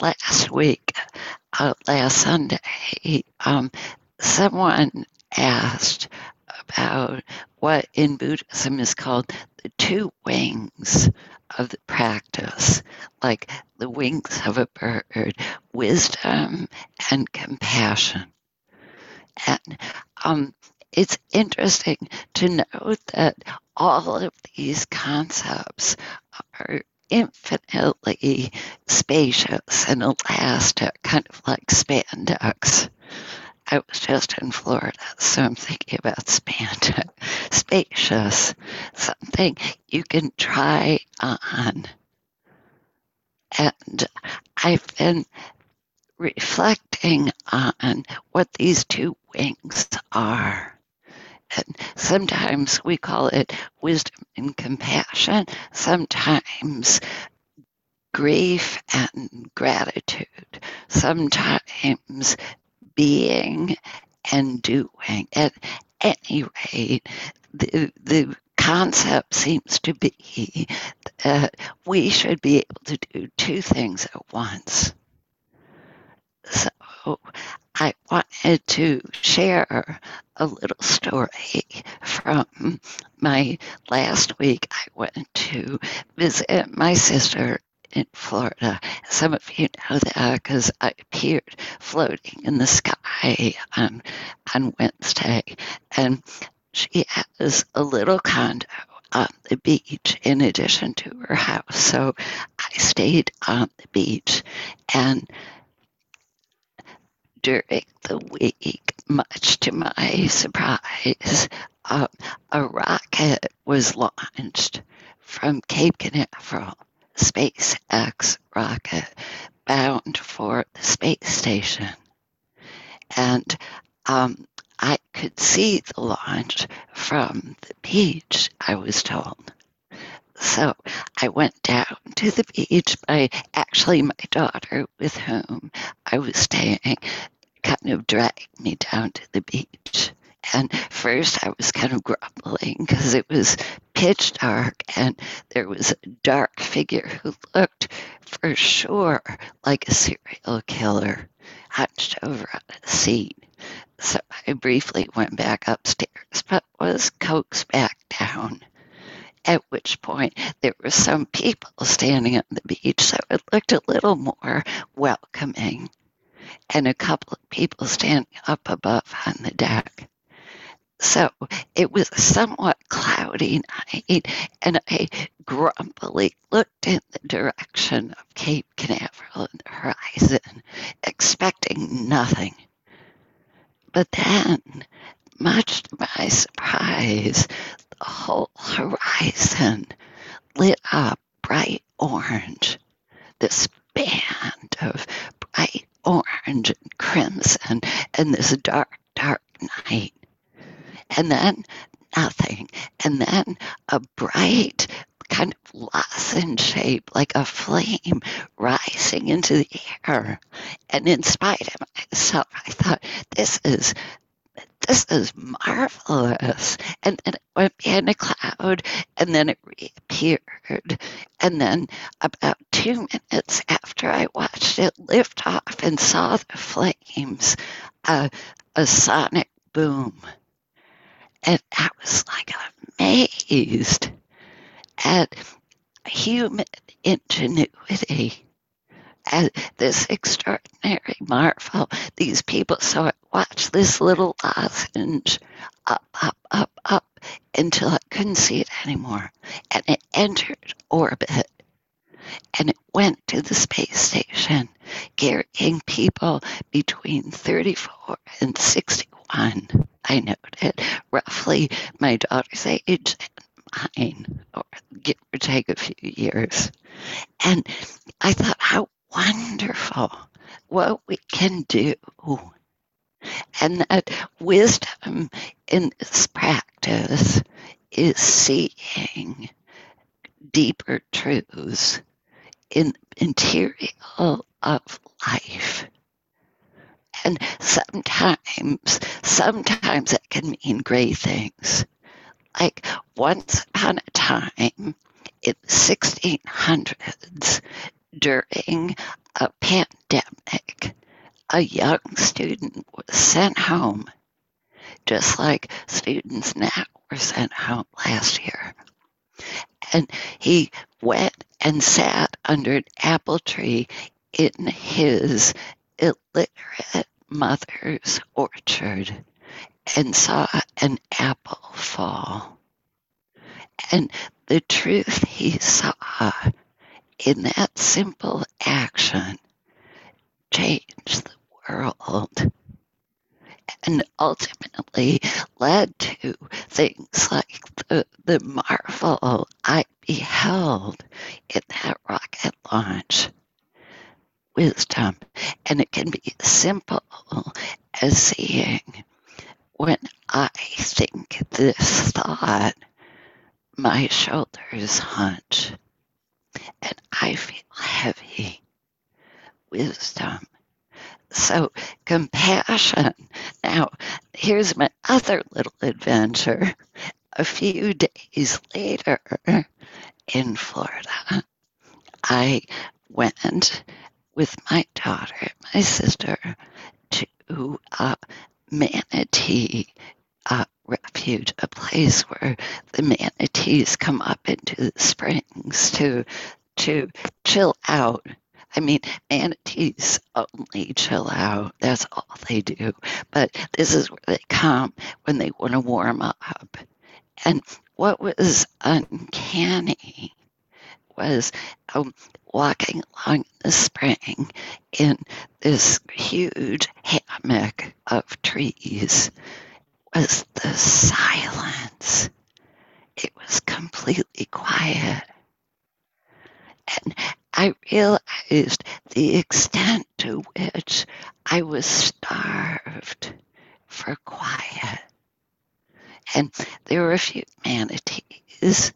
last week, uh, last Sunday, um, someone asked about what in Buddhism is called the two wings of the practice, like the wings of a bird, wisdom and compassion. And um, it's interesting to note that all of these concepts are infinitely spacious and elastic, kind of like spandex. I was just in Florida, so I'm thinking about spandex. Spacious, something you can try on. And I've been reflecting on what these two wings are. And sometimes we call it wisdom and compassion, sometimes grief and gratitude, sometimes being and doing. At any rate, the, the concept seems to be that we should be able to do two things at once. So I wanted to share a little story from my last week. I went to visit my sister in Florida. Some of you know that because I appeared floating in the sky on, on Wednesday. And she has a little condo on the beach in addition to her house. So I stayed on the beach and during the week, much to my surprise, a rocket was launched from Cape Canaveral, SpaceX rocket, bound for the space station. And um, I could see the launch from the beach, I was told. So I went down to the beach by actually my daughter, with whom I was staying, kind of dragged me down to the beach. And first I was kind of grumbling because it was pitch dark and there was a dark figure who looked for sure like a serial killer hunched over on a seat. So I briefly went back upstairs, but was coaxed back down. At which point there were some people standing on the beach, so it looked a little more welcoming, and a couple of people standing up above on the deck. So it was a somewhat cloudy night, and I grumpily looked in the direction of Cape Canaveral and the horizon, expecting nothing. But then, much to my surprise, the whole horizon lit up bright orange. This band of bright orange and crimson and this dark, dark night. And then nothing. And then a bright kind of lozenge shape, like a flame rising into the air. And in spite of myself, I thought, this is this is marvelous. And then it went behind a cloud and then it reappeared. And then about two minutes after I watched it lift off and saw the flames, uh, a sonic boom. And I was like amazed at human ingenuity at this extraordinary marvel. These people, saw I watched this little lozenge up, up, up, up until I couldn't see it anymore. And it entered orbit and it went to the space station, carrying people between 34 and 61. I noted roughly my daughter's age mine, or give or take a few years. And I thought, how wonderful what we can do. And that wisdom in this practice is seeing deeper truths in interior of life. And sometimes, sometimes it can mean great things like once upon a time in the 1600s during a pandemic, a young student was sent home, just like students now were sent home last year. And he went and sat under an apple tree in his illiterate mother's orchard and saw an apple fall. And the truth he saw in that simple action changed the world and ultimately led to things like the, the marvel I beheld in that rocket launch. Wisdom. And it can be simple as seeing when I think this thought, my shoulders hunch and I feel heavy. Wisdom. So, compassion. Now, here's my other little adventure. A few days later in Florida, I went with my daughter, my sister, to uh, Manatee uh, Refuge, a place where the manatees come up into the springs to to chill out. I mean, manatees only chill out. That's all they do. But this is where they come when they want to warm up. And what was uncanny was um, walking along the spring in this huge hammock of trees was the silence. It was completely quiet. And I realized the extent to which I was starved for quiet. And there were a few manatees,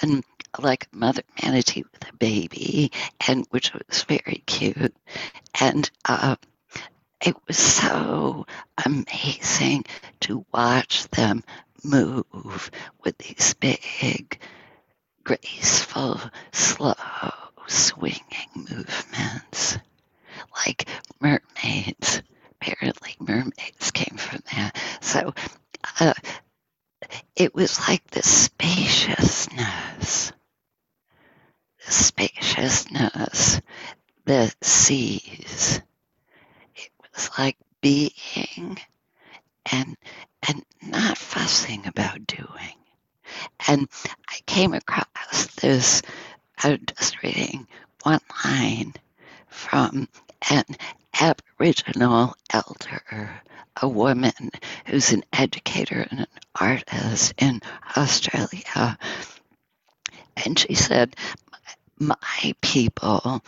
and like a mother manatee with a baby, and which was very cute. And uh, it was so amazing to watch them move with these big, graceful, slow, swinging movements like mermaids. Apparently, mermaids came from that. So uh, it was like the spaciousness, the spaciousness, the seas. It was like being and and not fussing about doing. And I came across this. I was just reading one line from an Aboriginal elder, a woman who's an educator and an artist in Australia. And she said, My people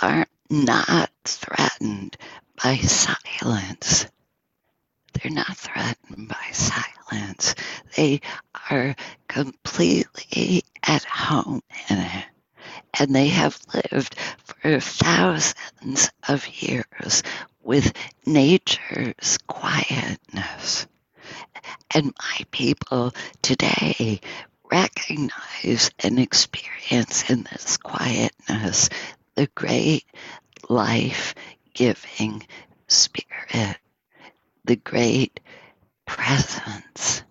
are not threatened by silence. They're not threatened by silence. They are completely at home in it. And they have lived for thousands of years with nature's quietness. And my people today recognize and experience in this quietness the great life giving spirit, the great presence.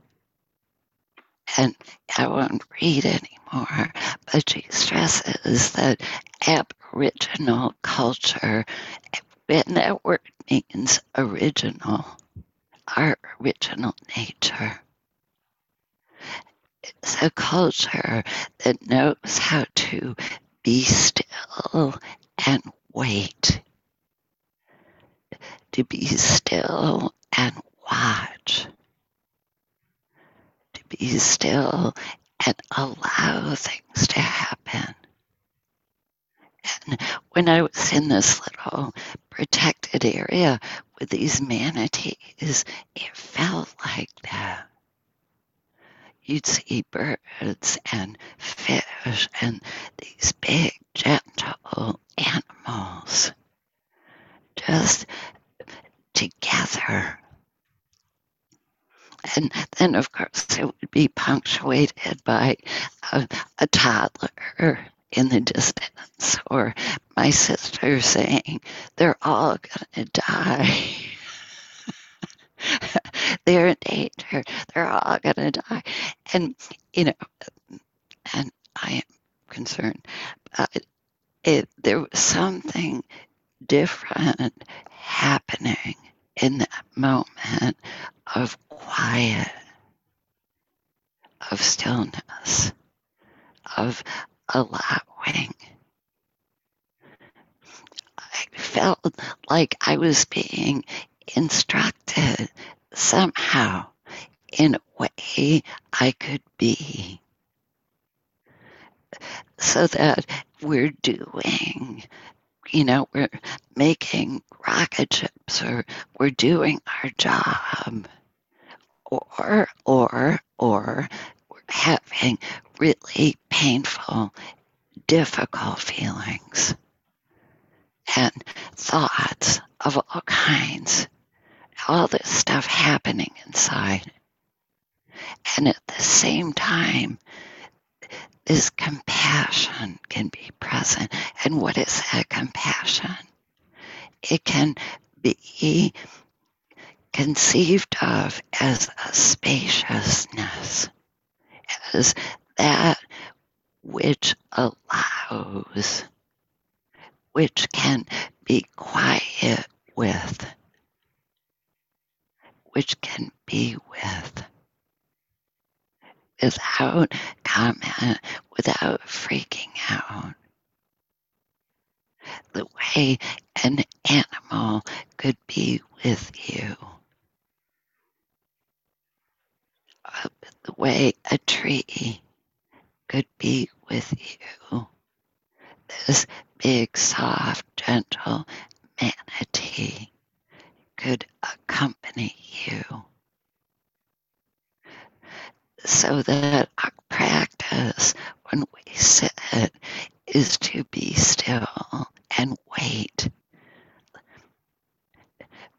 And I won't read anymore, but she stresses that Aboriginal culture, and that word means original, our original nature. It's a culture that knows how to be still and wait to be still and watch, be still and allow things to happen. And when I was in this little protected area with these manatees, it felt like that. You'd see birds and fish and these big, gentle animals just together. And then, of course, it would be punctuated by a, a toddler in the distance, or my sister saying, they're all going to die. they're in danger. They're all going to die. And, you know, and I am concerned. It, there was something different happening in that moment of quiet, of stillness, of allowing. I felt like I was being instructed somehow in a way I could be so that we're doing you know we're making rocket ships or we're doing our job or or or having really painful difficult feelings and thoughts of all kinds all this stuff happening inside and at the same time this compassion can be present. And what is that compassion? It can be conceived of as a spaciousness, as that which allows, which can be quiet with, which can be with without comment, without freaking out. The way an animal could be with you. Uh, the way a tree could be with you. This big, soft, gentle manatee could accompany you so that our practice when we sit is to be still and wait.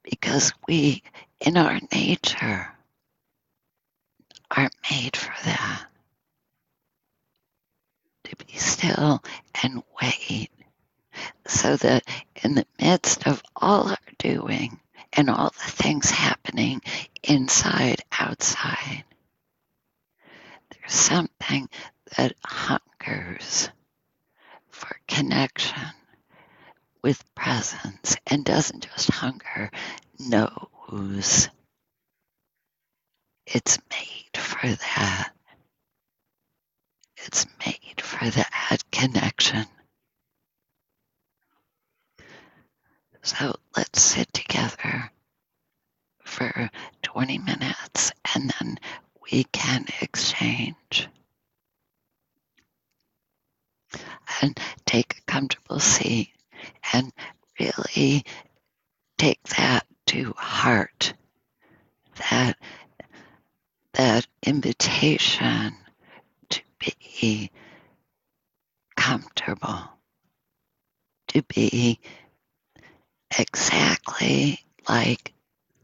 Because we, in our nature, are made for that. To be still and wait. So that in the midst of all our doing and all the things happening inside, outside, there's something that hungers for connection with presence and doesn't just hunger, knows it's made for that. It's made for that connection. So let's sit together for 20 minutes and then we can exchange. And take a comfortable seat and really take that to heart. That that invitation to be comfortable, to be exactly like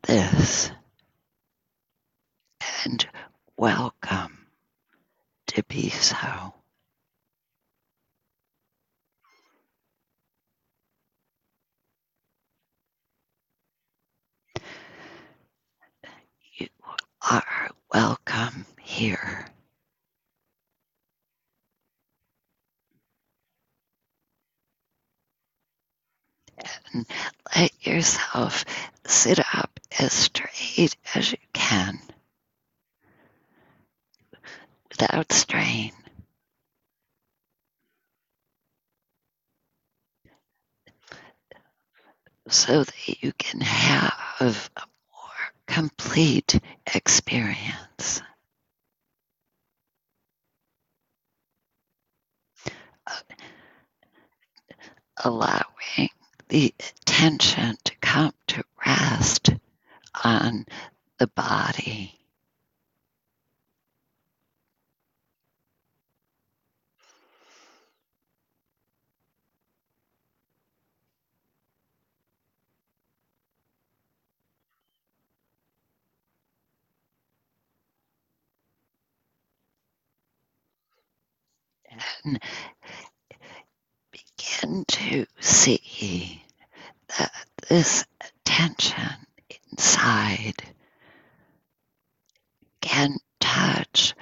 this. And welcome to be so. You are welcome here. And let yourself sit up as straight as you can without strain. So that you can have a complete experience. allowing the attention to come to rest on the body. And begin to see that this tension inside can touch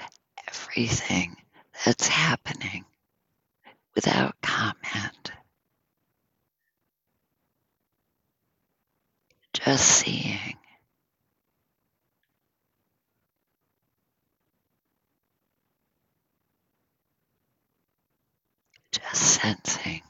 everything that's happening without comment. Just seeing. Just sensing.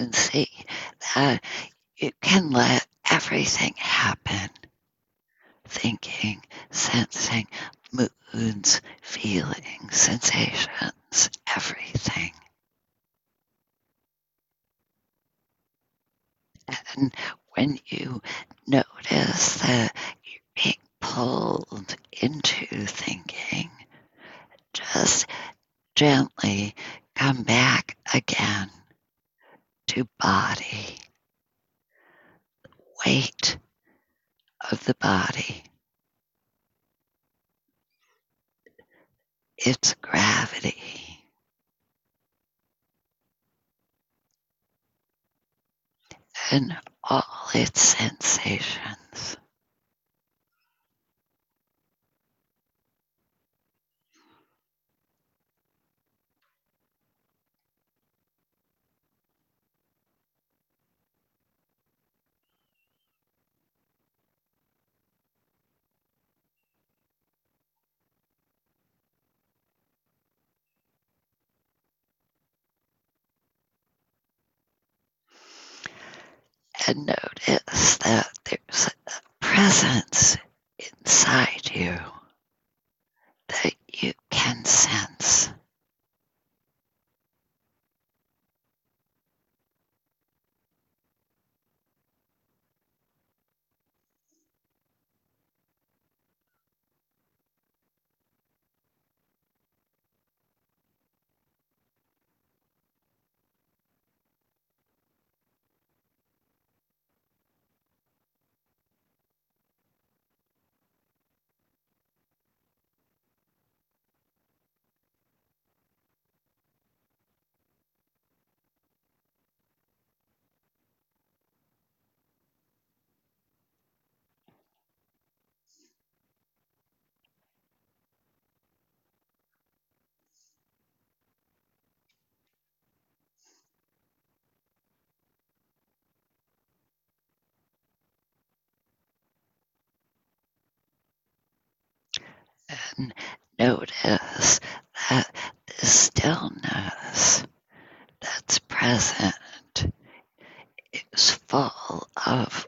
and see that you can let everything happen thinking, sensing, moods, feelings, sensations, everything. And when you notice that you're being pulled into thinking, just gently come back again to body, weight of the body, its gravity. And all its sensations. And notice that there's a presence inside you that you can sense. And notice that the stillness that's present is full of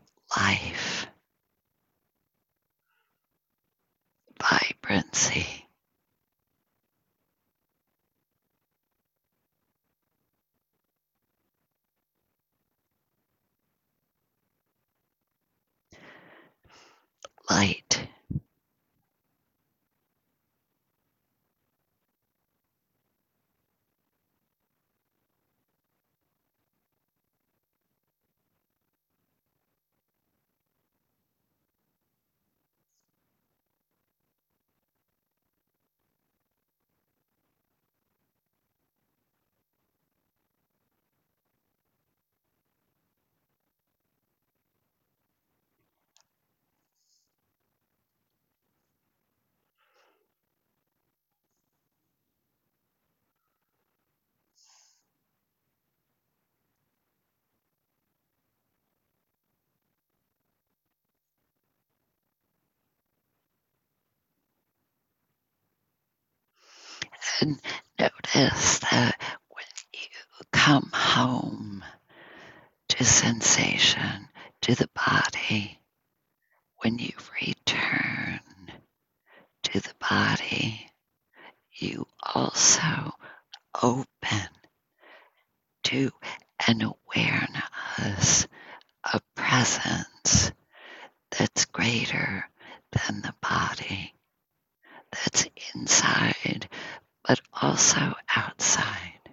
And notice that when you come home to sensation, to the body, when you return to the body, you also open to an awareness presence presence that's greater than the body, that's inside, but also outside.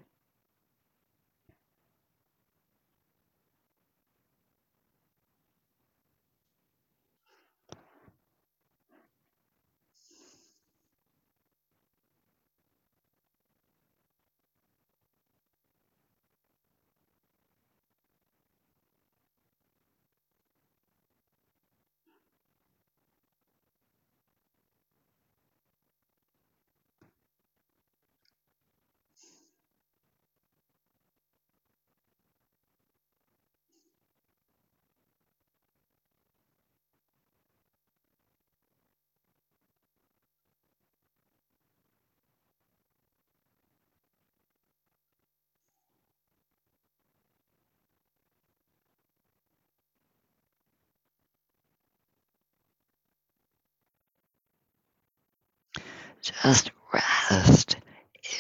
Just rest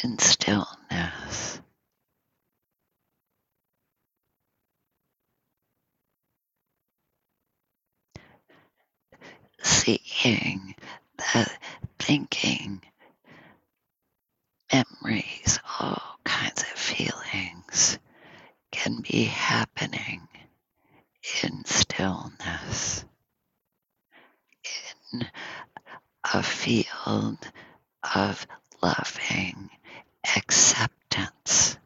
in stillness. Seeing that thinking, memories, all kinds of feelings can be happening in stillness, in a field of loving acceptance.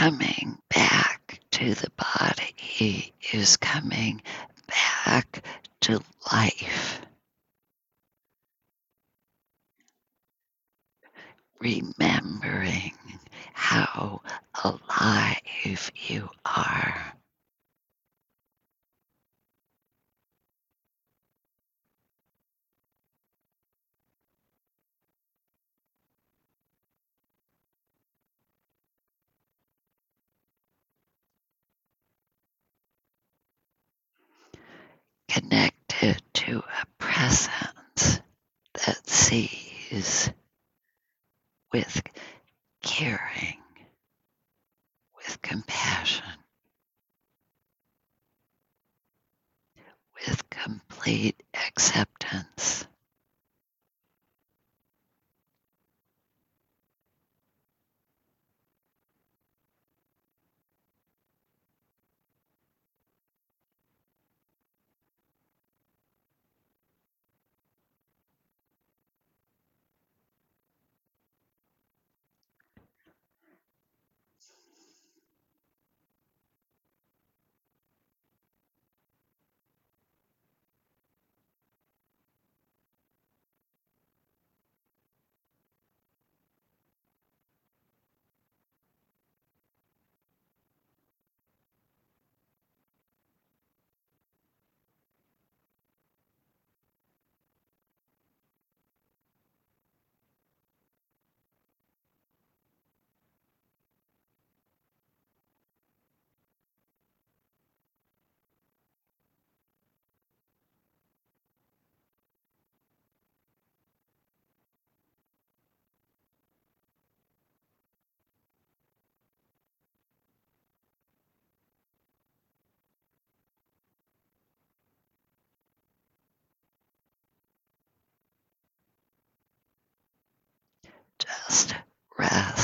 Coming back to the body he is coming back to life. Remembering how alive you are. Connected to a presence that sees with caring, with compassion, with complete acceptance.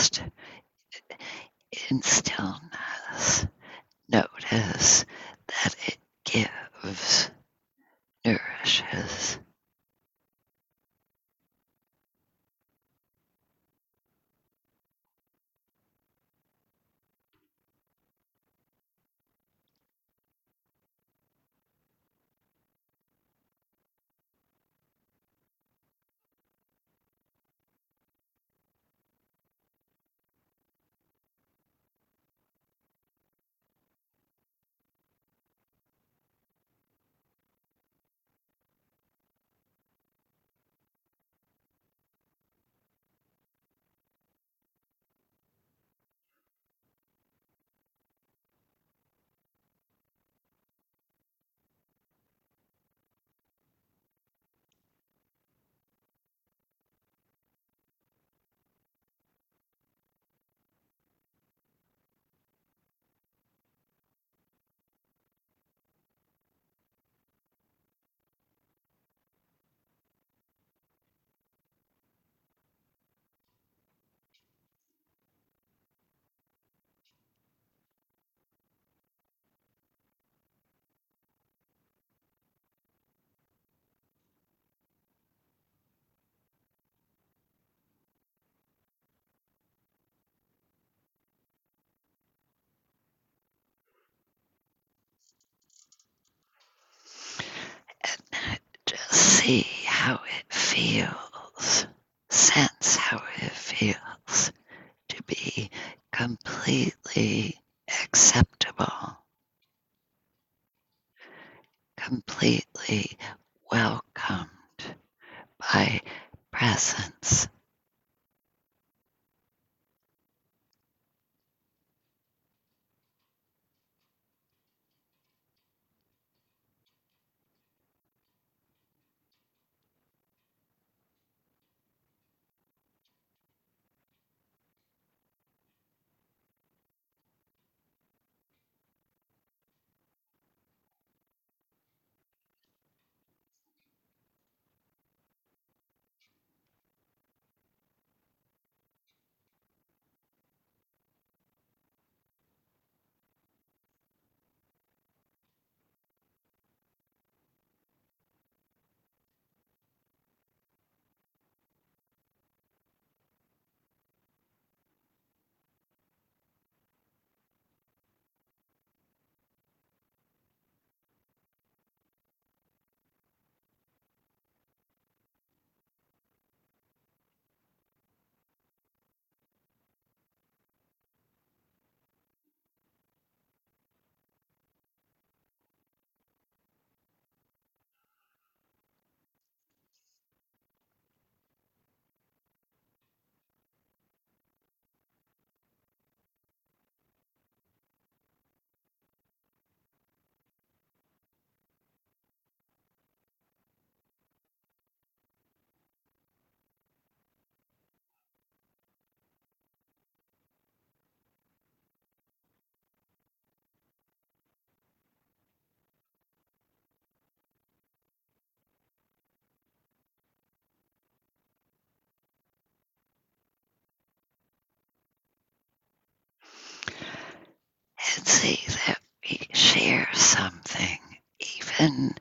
Rest in stillness. Notice that it gives, nourishes. See how it feels. Sense how see that we share something, even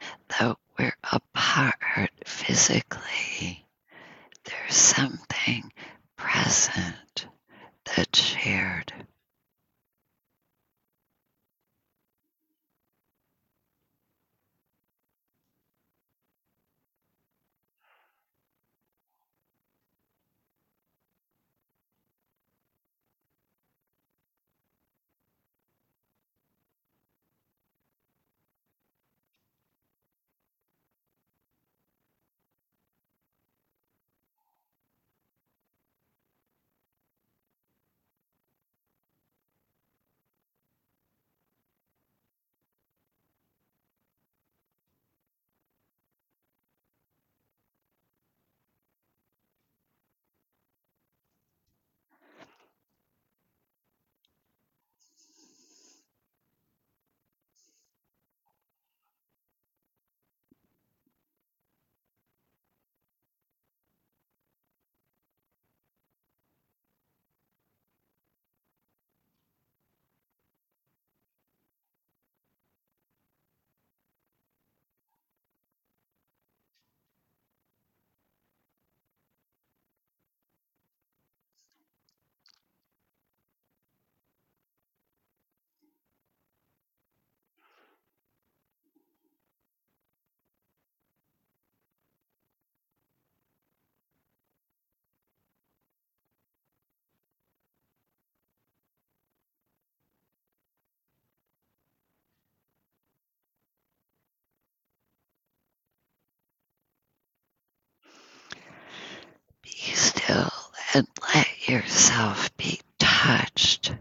and let yourself be touched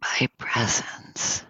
by presence.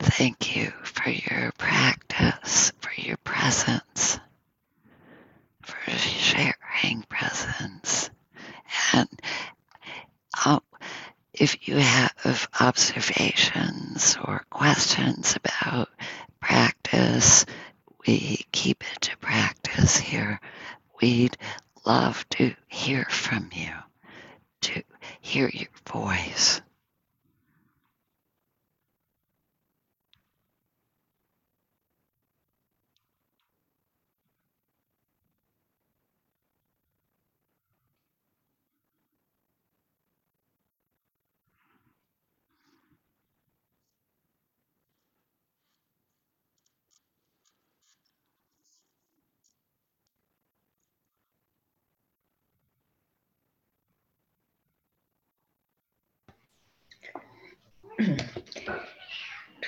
Thank you for your practice, for your presence, for sharing presence. And um, if you have observations or questions about practice, we keep it to practice here. We'd love to hear from you, to hear your voice.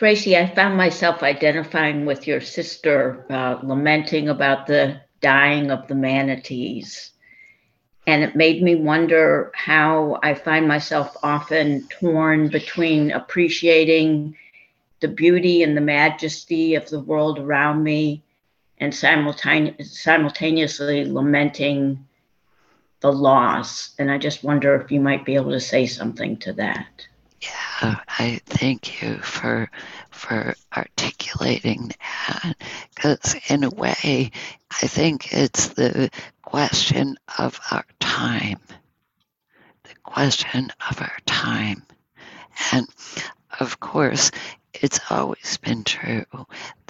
Tracy, I found myself identifying with your sister, uh, lamenting about the dying of the manatees. And it made me wonder how I find myself often torn between appreciating the beauty and the majesty of the world around me and simultane- simultaneously lamenting the loss. And I just wonder if you might be able to say something to that. Yeah, I thank you for for articulating that because in a way I think it's the question of our time. The question of our time. And of course, it's always been true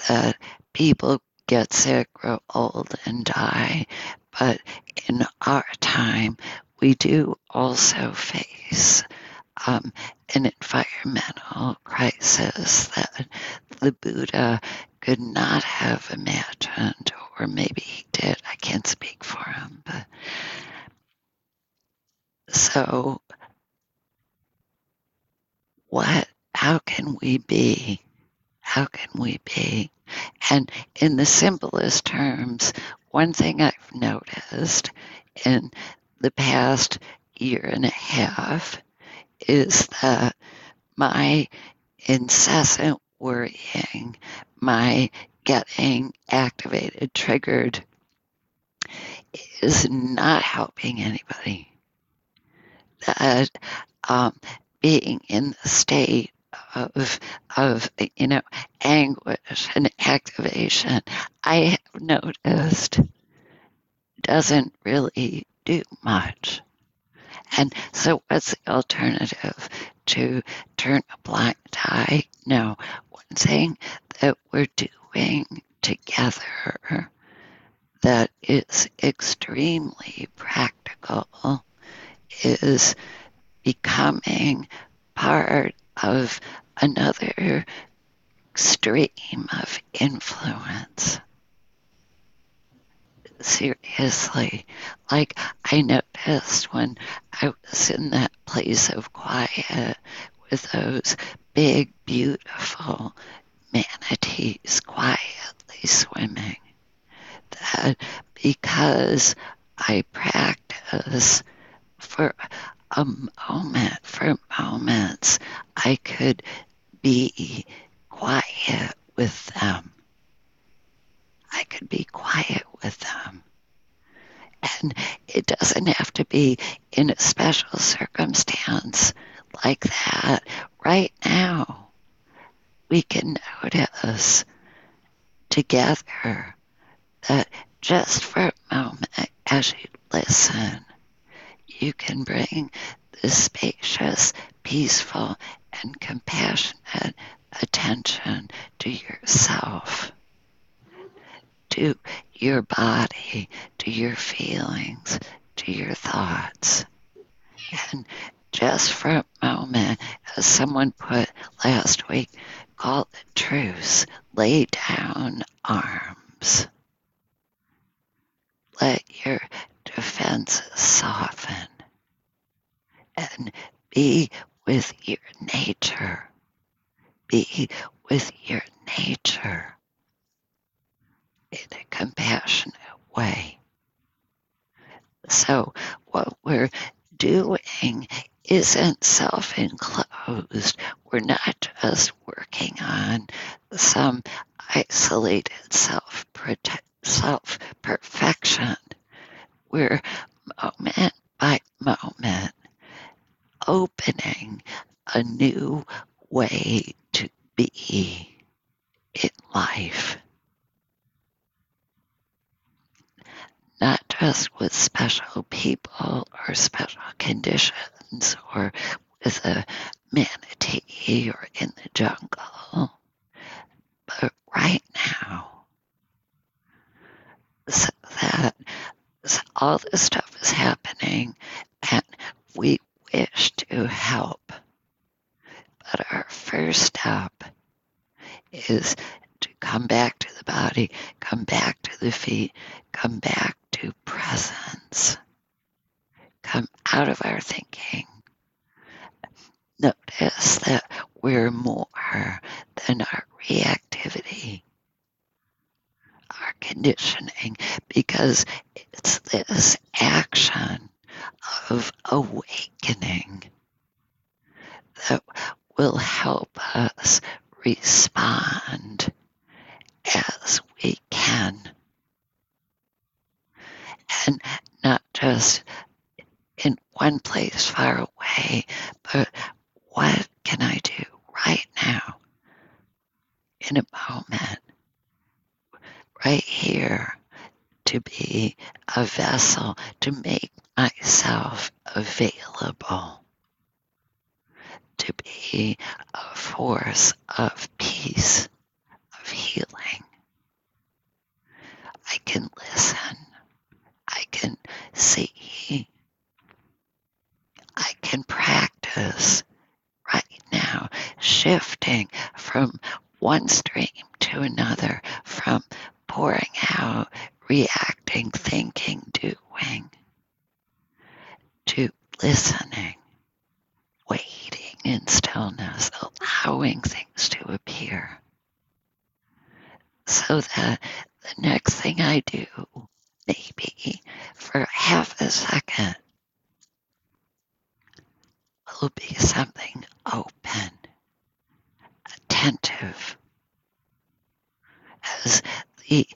that people get sick, grow old, and die. But in our time, we do also face um, an environmental crisis that the Buddha could not have imagined, or maybe he did. I can't speak for him, but so what? How can we be? How can we be? And in the simplest terms, one thing I've noticed in the past year and a half is that my incessant worrying, my getting activated, triggered, is not helping anybody. That um, being in the state of of you know anguish and activation i have noticed doesn't really do much and so what's the alternative? To turn a blind eye no. One thing that we're doing together that is extremely practical is becoming part of another stream of influence. Seriously, like I noticed when I was in that place of quiet with those big, beautiful manatees quietly swimming, that because I practice for a moment, for moments, I could be quiet with them. I could be quiet with them. And it doesn't have to be in a special circumstance like that. Right now, we can notice together that just for a moment as you listen, you can bring the spacious, peaceful, and compassionate attention to yourself, to your body, to your feelings, to your thoughts. And just for a moment, as someone put last week, call it truce, lay down arms. Let your defenses soften and be with your nature. Be with your nature in a compassionate way. So, what we're doing isn't self enclosed. We're not just working on some isolated self self perfection. We're moment by moment opening a new way to be in life. Not just with special people or special conditions or with a manatee or in the jungle, but right now. So that all this stuff is happening and we wish to help. But our first step is to come back to the body, come back to the feet, come back to presence, come out of our thinking. Notice that we're more than our reactivity, our conditioning, because it's this action of awakening that will help us respond as we can. And not just in one place far away, but what can I do right now in a moment, right here, to be a vessel, to make myself available to be a force of peace, of healing. I can listen. I can see. I can practice right now, shifting from one stream to another, from pouring out, reacting, thinking, doing to listening, waiting in stillness, allowing things to appear. So that the next thing I do, maybe for half a second, will be something open, attentive, as the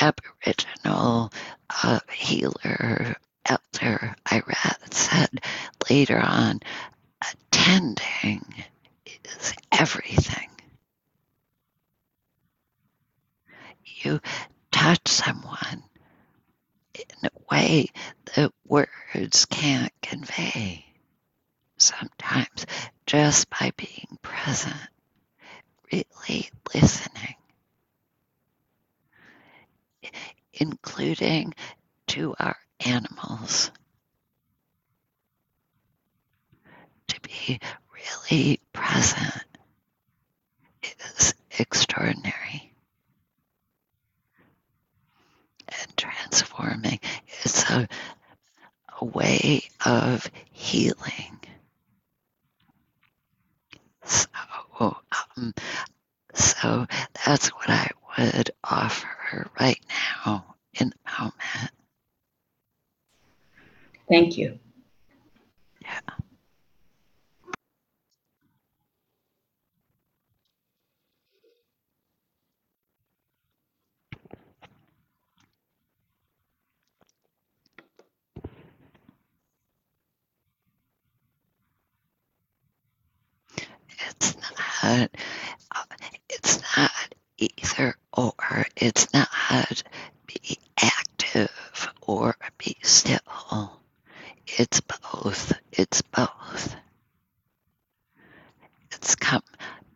Aboriginal uh, healer elder Irad said later on, attending is everything to touch someone in a way that words can't convey. Sometimes just by being present, really listening, including to our animals. To be really present is extraordinary and transforming. It's a, a way of healing. So, um, so that's what I would offer right now in the moment. Thank you. Yeah. It's not. Uh, it's not either or. It's not be active or be still. It's both. It's both. It's come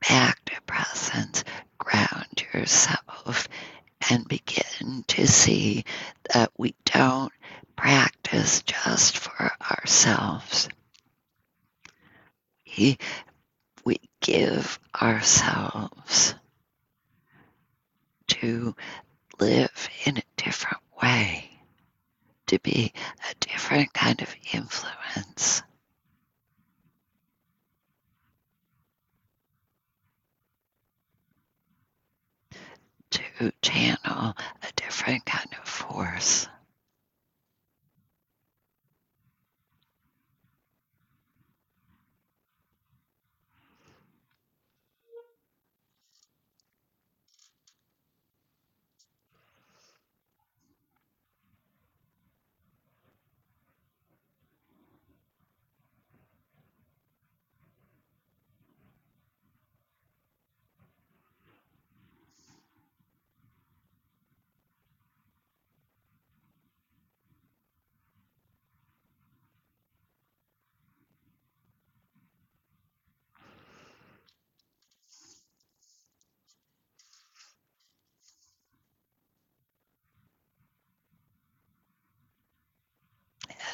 back to presence, ground yourself, and begin to see that we don't practice just for ourselves. We, we give ourselves to live in a different way, to be a different kind of influence. To channel a different kind of force.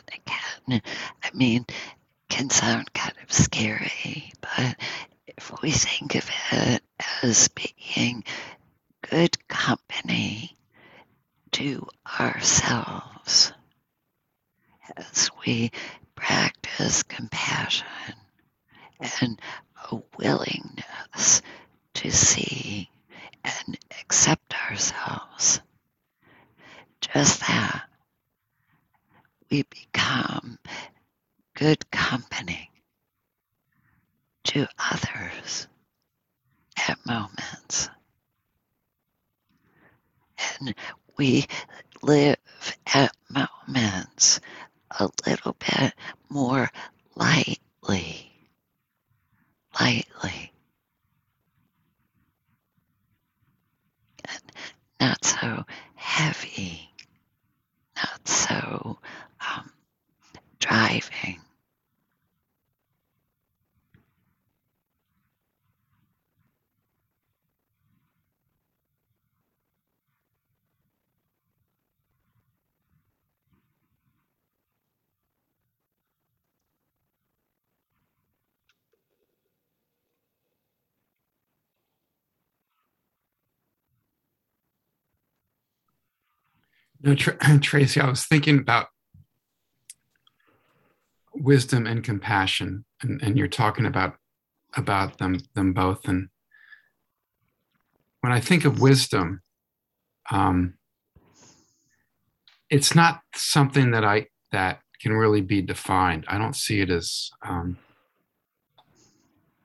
again, I mean, can sound kind of scary, but if we think of it as being good company to ourselves as we practice compassion and a willingness to see and accept ourselves. Just that we become good company to others at moments. And we live at moments a little bit more lightly, lightly, and not so heavy, not so um, driving. No, Tracy, I was thinking about wisdom and compassion, and, and you're talking about about them them both. And when I think of wisdom, um, it's not something that I that can really be defined. I don't see it as um,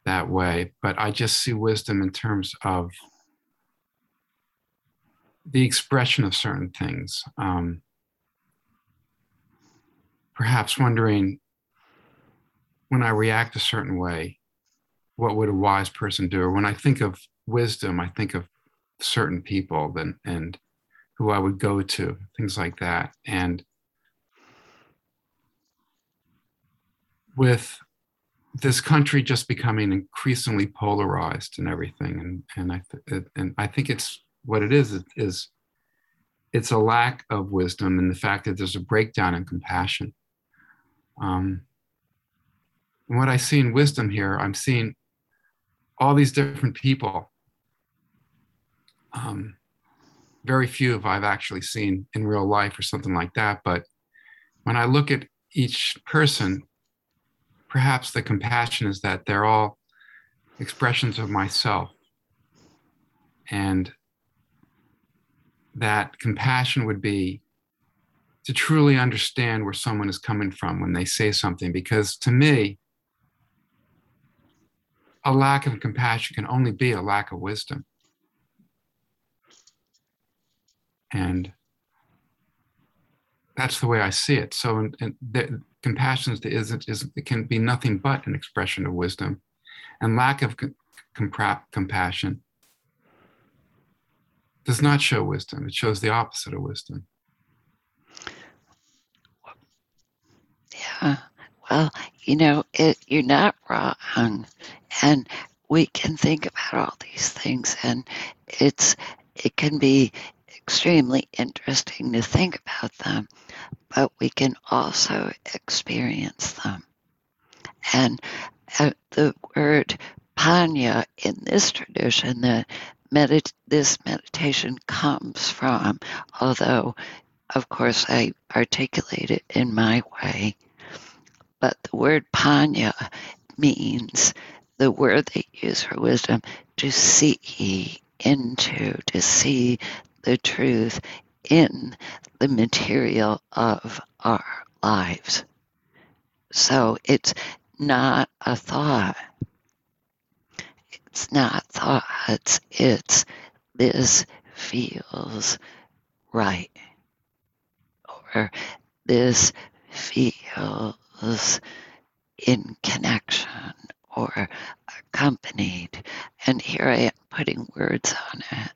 that way, but I just see wisdom in terms of the expression of certain things. Um, perhaps wondering when I react a certain way, what would a wise person do? Or when I think of wisdom, I think of certain people than and who I would go to, things like that. And with this country just becoming increasingly polarized and everything, and and I th- and I think it's what it is is it's a lack of wisdom and the fact that there's a breakdown in compassion. Um, what I see in wisdom here, I'm seeing all these different people. Um, very few of I've actually seen in real life or something like that. But when I look at each person, perhaps the compassion is that they're all expressions of myself. And that compassion would be to truly understand where someone is coming from when they say something. Because to me, a lack of compassion can only be a lack of wisdom. And that's the way I see it. So, and, and the, compassion is, is, it can be nothing but an expression of wisdom, and lack of compassion does not show wisdom. It shows the opposite of wisdom. Yeah. Well, you know, it, you're not wrong, and we can think about all these things, and it's it can be extremely interesting to think about them, but we can also experience them. And uh, the word panya in this tradition, the medit- this meditation comes from, although of course I articulate it in my way. But the word panya means the word they use for wisdom to see into, to see the truth in the material of our lives. So it's not a thought. It's not thoughts. It's this feels right. Or this feels in connection or accompanied. And here I am putting words on it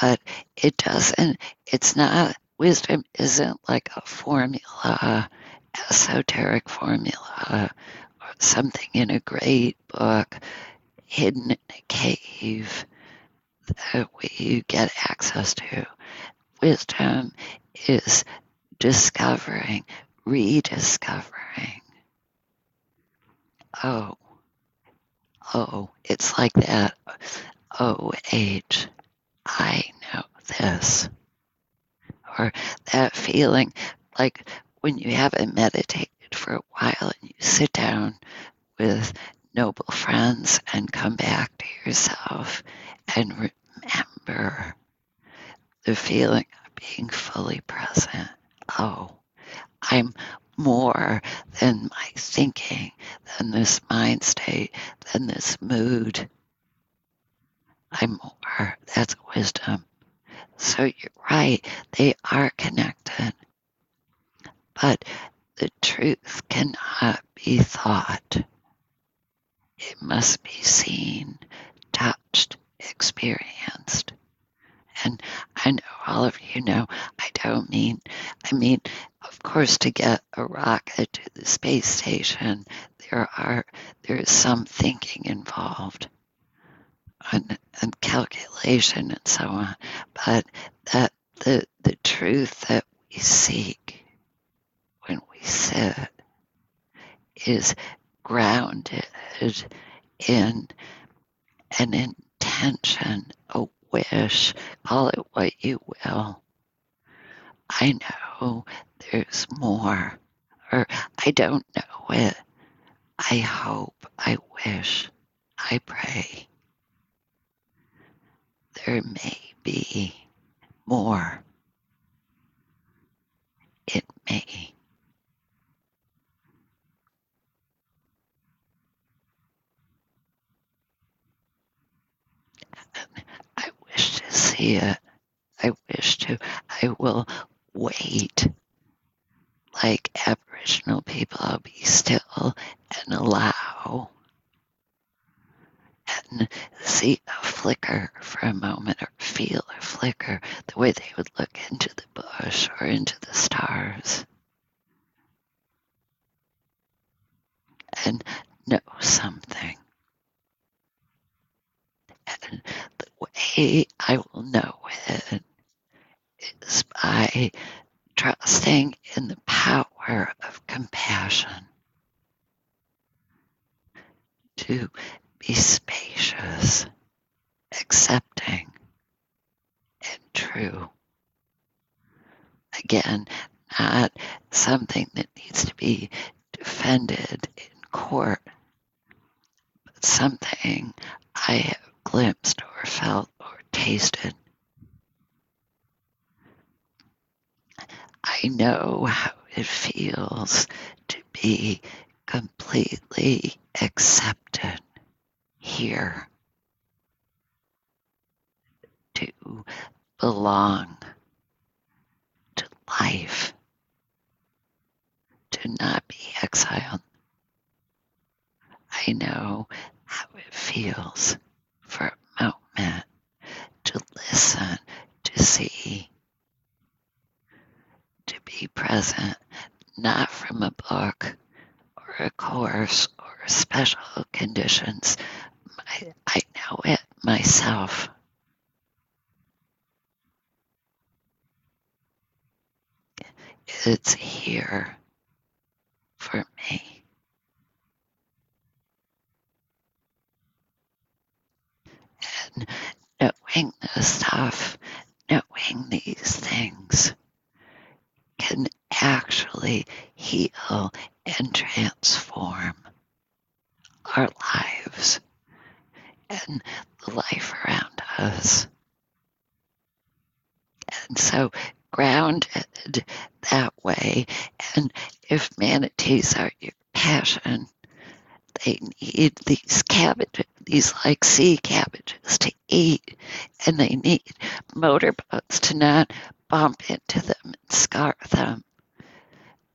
but it doesn't, it's not, wisdom isn't like a formula, esoteric formula, or something in a great book hidden in a cave that we get access to. Wisdom is discovering, rediscovering. Oh, oh, it's like that. Oh, age. I know this. Or that feeling like when you haven't meditated for a while and you sit down with noble friends and come back to yourself and remember the feeling of being fully present. Oh, I'm more than my thinking, than this mind state, than this mood, I'm more. That's wisdom. So you're right, they are connected. But the truth cannot be thought. It must be seen, touched, experienced. And I know all of you know, I don't mean, I mean, of course, to get a rocket to the space station, there are, there is some thinking involved and, and calculation and so on, but that the the truth that we seek when we sit is grounded in an intention, a wish, call it what you will. I know there's more, or I don't know it. I hope, I wish, I pray there may be more. It may. I wish to see it. I wish to. I will wait. Like Aboriginal people, I'll be still and allow and see a flicker for a moment or feel a flicker the way they would look into the bush or into the stars. And know something. The way I will know it is by trusting in the power of compassion to be spacious, accepting, and true. Again, not something that needs to be defended in court, but something I have glimpsed or felt or tasted. I know how it feels to be completely accepted here, to belong to life, to not be exiled. I know how it feels for a moment to listen, to see, to be present, not from a book or a course or special conditions. I, I know it myself. It's here for me. Knowing this stuff, knowing these things can actually heal and transform our lives and the life around us. And so, grounded that way, and if manatees are your passion, they need these cabbages, these like sea cabbages to eat, and they need motorboats to not bump into them and scar them.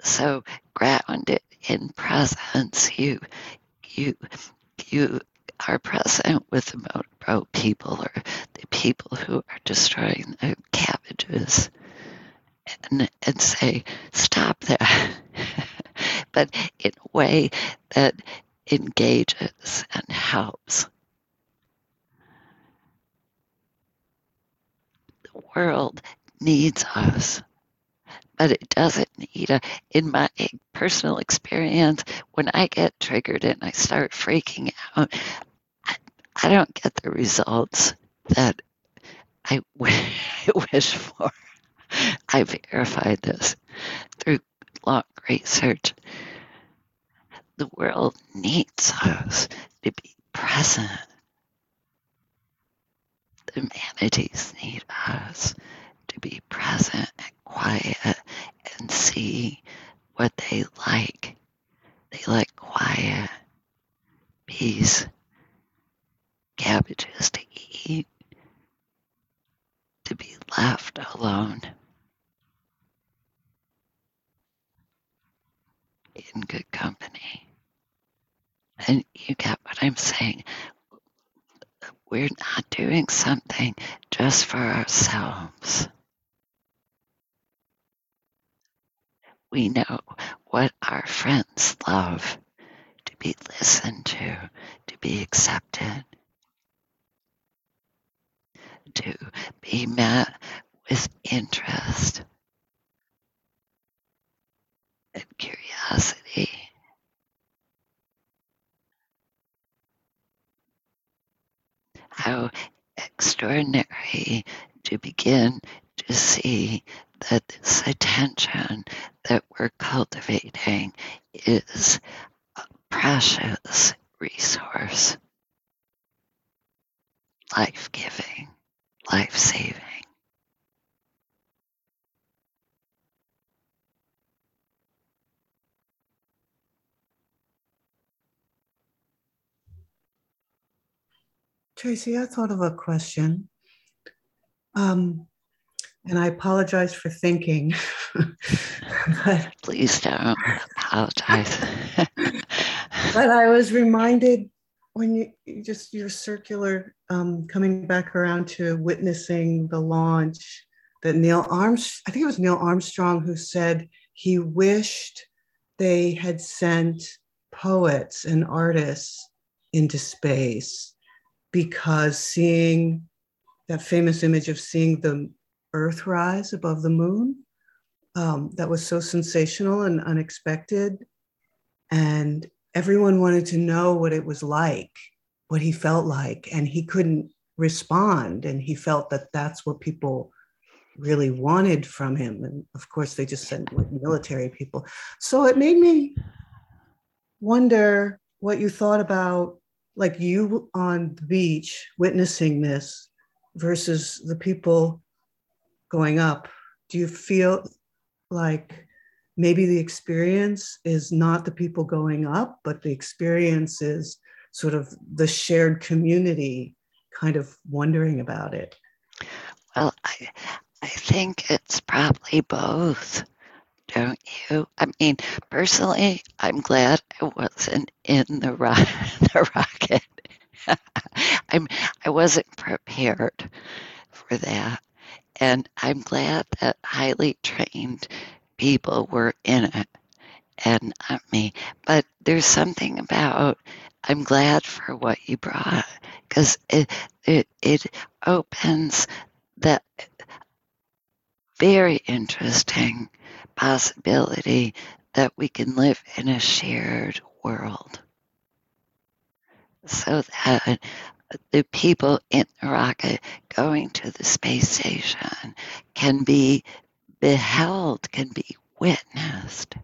So grounded in presence, you you you are present with the motorboat people or the people who are destroying the cabbages and, and say, stop that. but in a way that engages and helps. The world needs us, but it doesn't need a. In my personal experience, when I get triggered and I start freaking out, I, I don't get the results that I wish for. I verified this through long research. The world needs us to be present. The manatees need us to be present and quiet and see what they like. They like quiet, peace, cabbages to eat, to be left alone. In good company. And you get what I'm saying. We're not doing something just for ourselves. We know what our friends love to be listened to, to be accepted, to be met with interest and curiosity. How extraordinary to begin to see that this attention that we're cultivating is a precious resource, life giving, life saving. Tracy, I thought of a question. Um, and I apologize for thinking. but, Please don't apologize. but I was reminded when you, you just your circular um, coming back around to witnessing the launch that Neil Armstrong, I think it was Neil Armstrong who said he wished they had sent poets and artists into space because seeing that famous image of seeing the earth rise above the moon um, that was so sensational and unexpected. And everyone wanted to know what it was like what he felt like and he couldn't respond. And he felt that that's what people really wanted from him. And of course they just sent military people. So it made me wonder what you thought about like you on the beach witnessing this versus the people going up do you feel like maybe the experience is not the people going up but the experience is sort of the shared community kind of wondering about it? Well i i think it's probably both don't you? I mean, personally, I'm glad I wasn't in the, ro- the rocket. I'm I wasn't prepared for that, and I'm glad that highly trained people were in it, and not me. But there's something about I'm glad for what you brought because it it it opens that very interesting possibility that we can live in a shared world so that the people in the rocket going to the space station can be beheld, can be witnessed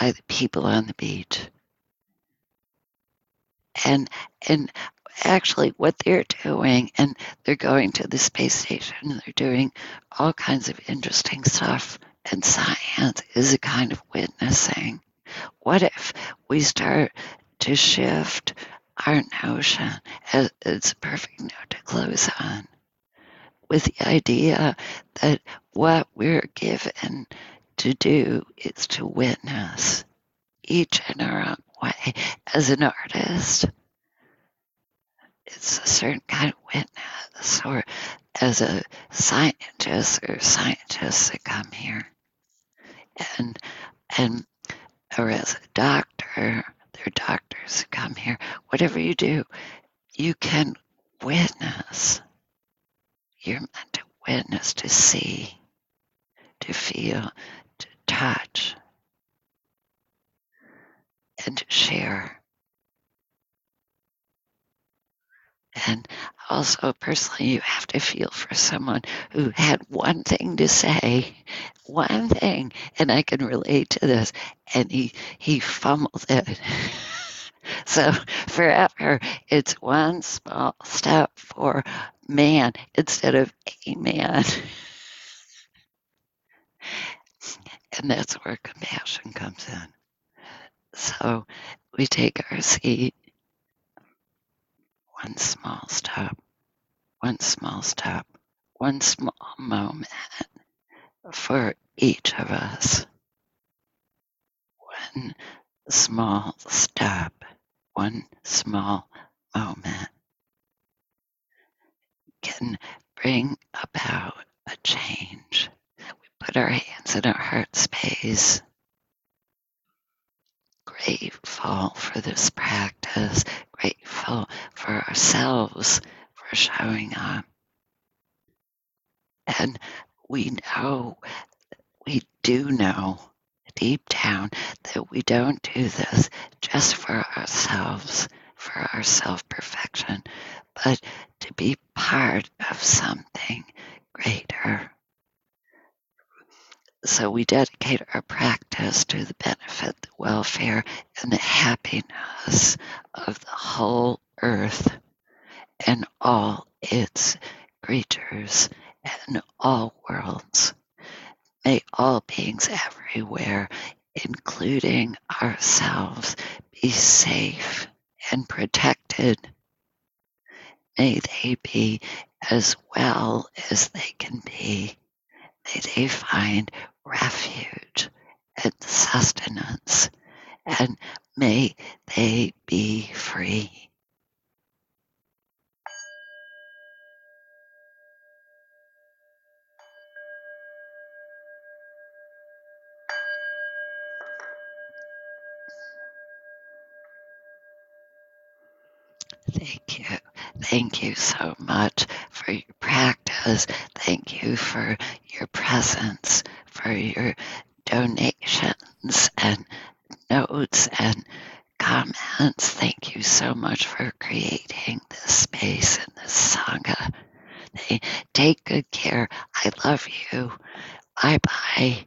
by the people on the beach. And and actually what they're doing and they're going to the space station, they're doing all kinds of interesting stuff and science is a kind of witnessing. What if we start to shift our notion, it's a perfect note to close on, with the idea that what we're given to do is to witness, each in our own way. As an artist, it's a certain kind of witness, or as a scientist or scientists that come here and and or as a doctor, there are doctors who come here. Whatever you do, you can witness. You're meant to witness, to see, to feel, to touch, and to share. And also, personally, you have to feel for someone who had one thing to say, one thing, and I can relate to this, and he he fumbled it. so forever, it's one small step for man instead of a man. and that's where compassion comes in. So we take our seat one small step, one small step, one small moment for each of us. One small step, one small moment can bring about a change. We put our hands in our heart space grateful for this practice, grateful for ourselves for showing up. And we know, we do know deep down that we don't do this just for ourselves, for our self perfection, but to be part of something greater. So we dedicate our practice to the benefit, the welfare, and the happiness of the whole earth and all its creatures and all worlds. May all beings everywhere, including ourselves, be safe and protected. May they be as well as they can be May they find refuge and sustenance, and may they be free. Thank you. Thank you so much for your practice. Thank you for your presence, for your donations and notes and comments. Thank you so much for creating this space and this sangha. Take good care. I love you. Bye bye.